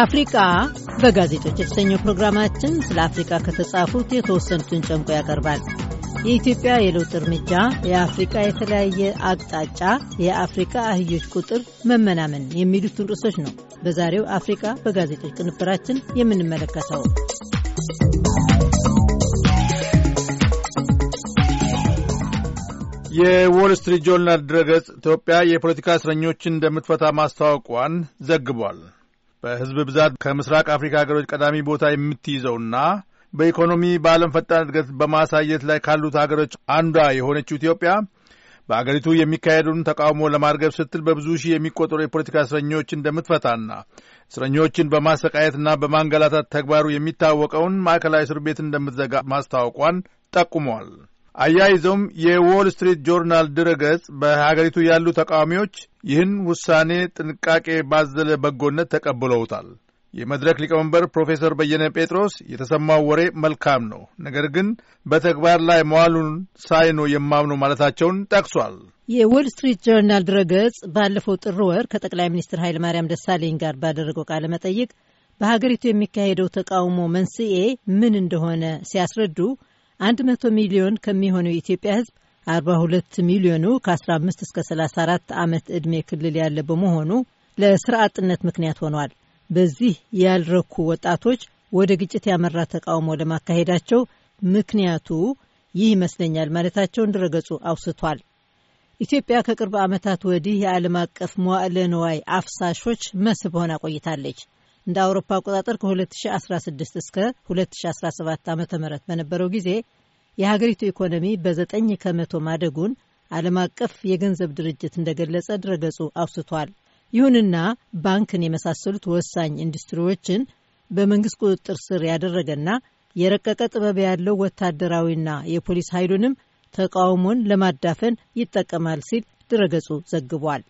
አፍሪቃ በጋዜጦች የተሰኘው ፕሮግራማችን ስለ አፍሪካ ከተጻፉት የተወሰኑትን ጨምቆ ያቀርባል። የኢትዮጵያ የለውጥ እርምጃ፣ የአፍሪቃ የተለያየ አቅጣጫ፣ የአፍሪካ አህዮች ቁጥር መመናመን የሚሉትን ርዕሶች ነው በዛሬው አፍሪቃ በጋዜጦች ቅንብራችን የምንመለከተው። የዎል ስትሪት ጆርናል ድረገጽ ኢትዮጵያ የፖለቲካ እስረኞችን እንደምትፈታ ማስታወቋን ዘግቧል። በሕዝብ ብዛት ከምስራቅ አፍሪካ ሀገሮች ቀዳሚ ቦታ የምትይዘውና በኢኮኖሚ በዓለም ፈጣን እድገት በማሳየት ላይ ካሉት ሀገሮች አንዷ የሆነችው ኢትዮጵያ በአገሪቱ የሚካሄዱን ተቃውሞ ለማርገብ ስትል በብዙ ሺህ የሚቆጠሩ የፖለቲካ እስረኞች እንደምትፈታና እስረኞችን በማሰቃየትና በማንገላታት ተግባሩ የሚታወቀውን ማዕከላዊ እስር ቤት እንደምትዘጋ ማስታወቋን ጠቁመዋል። አያይዘውም የዎል ስትሪት ጆርናል ድረገጽ በሀገሪቱ ያሉ ተቃዋሚዎች ይህን ውሳኔ ጥንቃቄ ባዘለ በጎነት ተቀብለውታል። የመድረክ ሊቀመንበር ፕሮፌሰር በየነ ጴጥሮስ የተሰማው ወሬ መልካም ነው፣ ነገር ግን በተግባር ላይ መዋሉን ሳይ ነው ማለታቸውን ጠቅሷል። የዎል ስትሪት ጆርናል ድረገጽ ባለፈው ጥር ወር ከጠቅላይ ሚኒስትር ኃይለማርያም ደሳለኝ ጋር ባደረገው ቃለ መጠይቅ በሀገሪቱ የሚካሄደው ተቃውሞ መንስኤ ምን እንደሆነ ሲያስረዱ አንድ መቶ ሚሊዮን ከሚሆነው የኢትዮጵያ አርባ ሁለት ሚሊዮኑ ከ15 እስከ 34 ዓመት ዕድሜ ክልል ያለ በመሆኑ ለስራ አጥነት ምክንያት ሆኗል። በዚህ ያልረኩ ወጣቶች ወደ ግጭት ያመራ ተቃውሞ ለማካሄዳቸው ምክንያቱ ይህ ይመስለኛል ማለታቸውን ድረገጹ አውስቷል። ኢትዮጵያ ከቅርብ ዓመታት ወዲህ የዓለም አቀፍ መዋዕለ ንዋይ አፍሳሾች መስህብ ሆና ቆይታለች። እንደ አውሮፓ አቆጣጠር ከ2016 እስከ 2017 ዓ ም በነበረው ጊዜ የሀገሪቱ ኢኮኖሚ በዘጠኝ ከመቶ ማደጉን ዓለም አቀፍ የገንዘብ ድርጅት እንደገለጸ ድረገጹ አውስቷል። ይሁንና ባንክን የመሳሰሉት ወሳኝ ኢንዱስትሪዎችን በመንግስት ቁጥጥር ስር ያደረገና የረቀቀ ጥበብ ያለው ወታደራዊና የፖሊስ ኃይሉንም ተቃውሞን ለማዳፈን ይጠቀማል ሲል ድረገጹ ዘግቧል።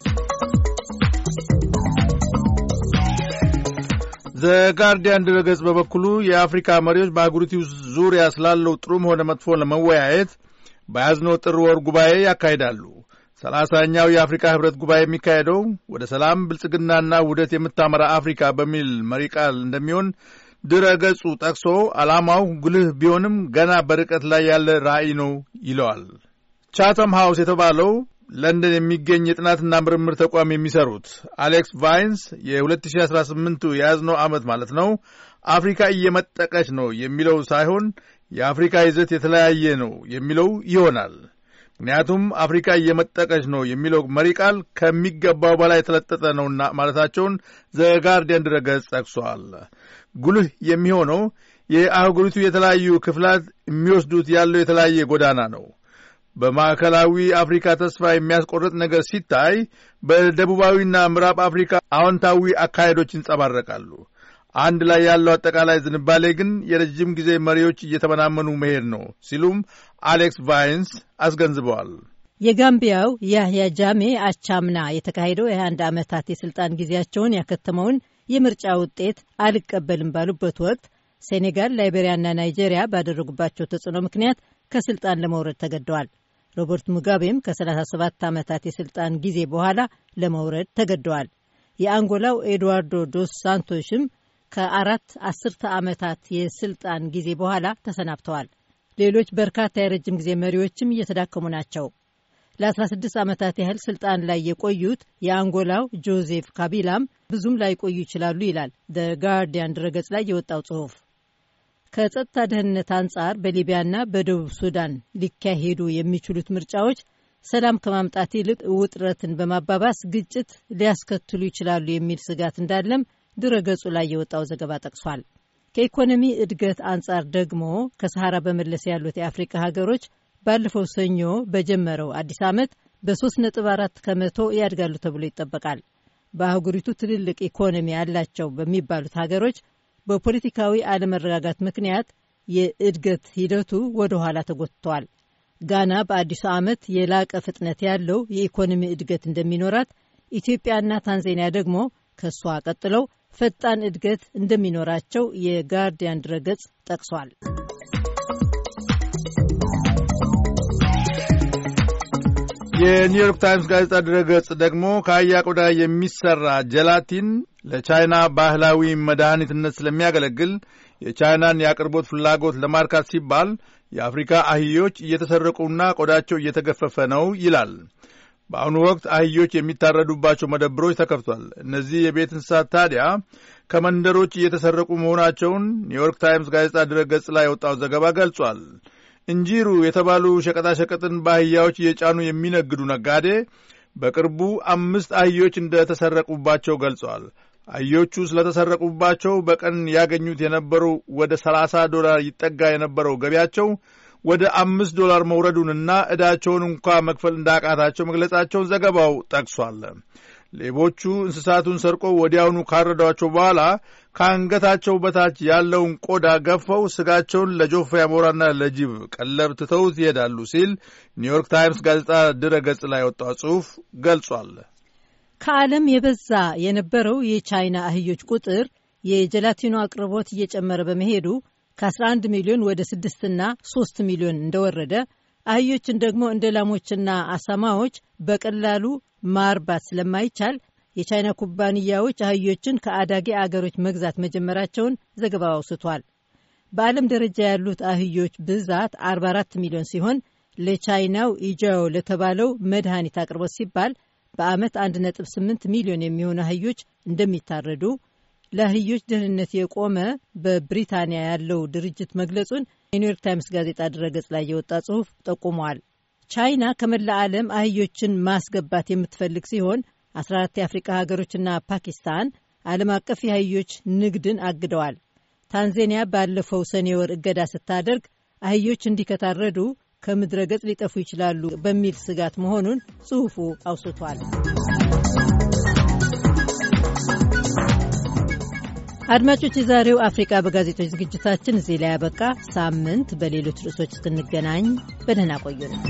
ዘጋርዲያን ድረገጽ በበኩሉ የአፍሪካ መሪዎች በአህጉሪቱ ዙሪያ ስላለው ጥሩም ሆነ መጥፎ ለመወያየት በያዝነው ጥር ወር ጉባኤ ያካሂዳሉ። ሰላሳኛው የአፍሪካ ህብረት ጉባኤ የሚካሄደው ወደ ሰላም ብልጽግናና ውህደት የምታመራ አፍሪካ በሚል መሪ ቃል እንደሚሆን ድረገጹ ጠቅሶ ዓላማው ጉልህ ቢሆንም ገና በርቀት ላይ ያለ ራዕይ ነው ይለዋል። ቻተም ሃውስ የተባለው ለንደን የሚገኝ የጥናትና ምርምር ተቋም የሚሰሩት አሌክስ ቫይንስ የ2018 የያዝነው ዓመት ማለት ነው አፍሪካ እየመጠቀች ነው የሚለው ሳይሆን የአፍሪካ ይዘት የተለያየ ነው የሚለው ይሆናል። ምክንያቱም አፍሪካ እየመጠቀች ነው የሚለው መሪ ቃል ከሚገባው በላይ የተለጠጠ ነውና ማለታቸውን ዘጋርዲያን ድረገጽ ጠቅሷል። ጉልህ የሚሆነው የአህጉሪቱ የተለያዩ ክፍሎች የሚወስዱት ያለው የተለያየ ጎዳና ነው። በማዕከላዊ አፍሪካ ተስፋ የሚያስቆርጥ ነገር ሲታይ፣ በደቡባዊና ምዕራብ አፍሪካ አዎንታዊ አካሄዶች ይንጸባረቃሉ። አንድ ላይ ያለው አጠቃላይ ዝንባሌ ግን የረጅም ጊዜ መሪዎች እየተመናመኑ መሄድ ነው ሲሉም አሌክስ ቫይንስ አስገንዝበዋል። የጋምቢያው ያህያ ጃሜ አቻምና የተካሄደው የ21 ዓመታት የሥልጣን ጊዜያቸውን ያከተመውን የምርጫ ውጤት አልቀበልም ባሉበት ወቅት ሴኔጋል፣ ላይቤሪያና ናይጄሪያ ባደረጉባቸው ተጽዕኖ ምክንያት ከስልጣን ለመውረድ ተገደዋል። ሮበርት ሙጋቤም ከ37 ዓመታት የሥልጣን ጊዜ በኋላ ለመውረድ ተገደዋል። የአንጎላው ኤድዋርዶ ዶስ ሳንቶሽም ከአራት አስርተ ዓመታት የስልጣን ጊዜ በኋላ ተሰናብተዋል። ሌሎች በርካታ የረጅም ጊዜ መሪዎችም እየተዳከሙ ናቸው። ለ16 ዓመታት ያህል ስልጣን ላይ የቆዩት የአንጎላው ጆዜፍ ካቢላም ብዙም ላይቆዩ ይችላሉ ይላል ደ ጋርዲያን ድረገጽ ላይ የወጣው ጽሑፍ። ከጸጥታ ደህንነት አንጻር በሊቢያና በደቡብ ሱዳን ሊካሄዱ የሚችሉት ምርጫዎች ሰላም ከማምጣት ይልቅ ውጥረትን በማባባስ ግጭት ሊያስከትሉ ይችላሉ የሚል ስጋት እንዳለም ድረገጹ ላይ የወጣው ዘገባ ጠቅሷል። ከኢኮኖሚ እድገት አንጻር ደግሞ ከሰሃራ በመለስ ያሉት የአፍሪካ ሀገሮች ባለፈው ሰኞ በጀመረው አዲስ ዓመት በ3.4 ከመቶ ያድጋሉ ተብሎ ይጠበቃል። በአህጉሪቱ ትልልቅ ኢኮኖሚ ያላቸው በሚባሉት ሀገሮች በፖለቲካዊ አለመረጋጋት ምክንያት የእድገት ሂደቱ ወደ ኋላ ተጎትቷል። ጋና በአዲሱ ዓመት የላቀ ፍጥነት ያለው የኢኮኖሚ እድገት እንደሚኖራት፣ ኢትዮጵያና ታንዛኒያ ደግሞ ከእሷ ቀጥለው ፈጣን እድገት እንደሚኖራቸው የጋርዲያን ድረገጽ ጠቅሷል። የኒውዮርክ ታይምስ ጋዜጣ ድረገጽ ደግሞ ከአህያ ቆዳ የሚሰራ ጀላቲን ለቻይና ባህላዊ መድኃኒትነት ስለሚያገለግል የቻይናን የአቅርቦት ፍላጎት ለማርካት ሲባል የአፍሪካ አህዮች እየተሰረቁና ቆዳቸው እየተገፈፈ ነው ይላል። በአሁኑ ወቅት አህዮች የሚታረዱባቸው መደብሮች ተከፍቷል። እነዚህ የቤት እንስሳት ታዲያ ከመንደሮች እየተሰረቁ መሆናቸውን ኒውዮርክ ታይምስ ጋዜጣ ድረገጽ ላይ የወጣው ዘገባ ገልጿል። እንጂሩ የተባሉ ሸቀጣሸቀጥን በአህያዎች እየጫኑ የሚነግዱ ነጋዴ በቅርቡ አምስት አህዮች እንደተሰረቁባቸው ገልጸዋል። አህዮቹ ስለተሰረቁባቸው በቀን ያገኙት የነበሩ ወደ ሰላሳ ዶላር ይጠጋ የነበረው ገቢያቸው ወደ አምስት ዶላር መውረዱንና ዕዳቸውን እንኳ መክፈል እንዳቃታቸው መግለጻቸውን ዘገባው ጠቅሷል። ሌቦቹ እንስሳቱን ሰርቆ ወዲያውኑ ካረዷቸው በኋላ ከአንገታቸው በታች ያለውን ቆዳ ገፈው ስጋቸውን ለጆፌ አሞራና ለጅብ ቀለብ ትተውት ይሄዳሉ ሲል ኒውዮርክ ታይምስ ጋዜጣ ድረ ገጽ ላይ የወጣው ጽሑፍ ገልጿል። ከዓለም የበዛ የነበረው የቻይና አህዮች ቁጥር የጀላቲን አቅርቦት እየጨመረ በመሄዱ ከ11 ሚሊዮን ወደ 6ና 3 ሚሊዮን እንደወረደ አህዮችን ደግሞ እንደ ላሞችና አሳማዎች በቀላሉ ማርባት ስለማይቻል የቻይና ኩባንያዎች አህዮችን ከአዳጊ አገሮች መግዛት መጀመራቸውን ዘገባው አውስቷል። በዓለም ደረጃ ያሉት አህዮች ብዛት 44 ሚሊዮን ሲሆን ለቻይናው ኢጃዮ ለተባለው መድኃኒት አቅርቦት ሲባል በዓመት 1.8 ሚሊዮን የሚሆኑ አህዮች እንደሚታረዱ ለአህዮች ደህንነት የቆመ በብሪታንያ ያለው ድርጅት መግለጹን የኒውዮርክ ታይምስ ጋዜጣ ድረገጽ ላይ የወጣ ጽሑፍ ጠቁሟል። ቻይና ከመላ ዓለም አህዮችን ማስገባት የምትፈልግ ሲሆን 14 የአፍሪካ ሀገሮችና ፓኪስታን ዓለም አቀፍ የአህዮች ንግድን አግደዋል። ታንዛኒያ ባለፈው ሰኔ ወር እገዳ ስታደርግ አህዮች እንዲህ ከታረዱ ከምድረ ገጽ ሊጠፉ ይችላሉ በሚል ስጋት መሆኑን ጽሑፉ አውስቷል። አድማጮች፣ የዛሬው አፍሪቃ በጋዜጦች ዝግጅታችን እዚህ ላይ ያበቃ። ሳምንት በሌሎች ርዕሶች እስክንገናኝ በደህና ቆዩ ነው።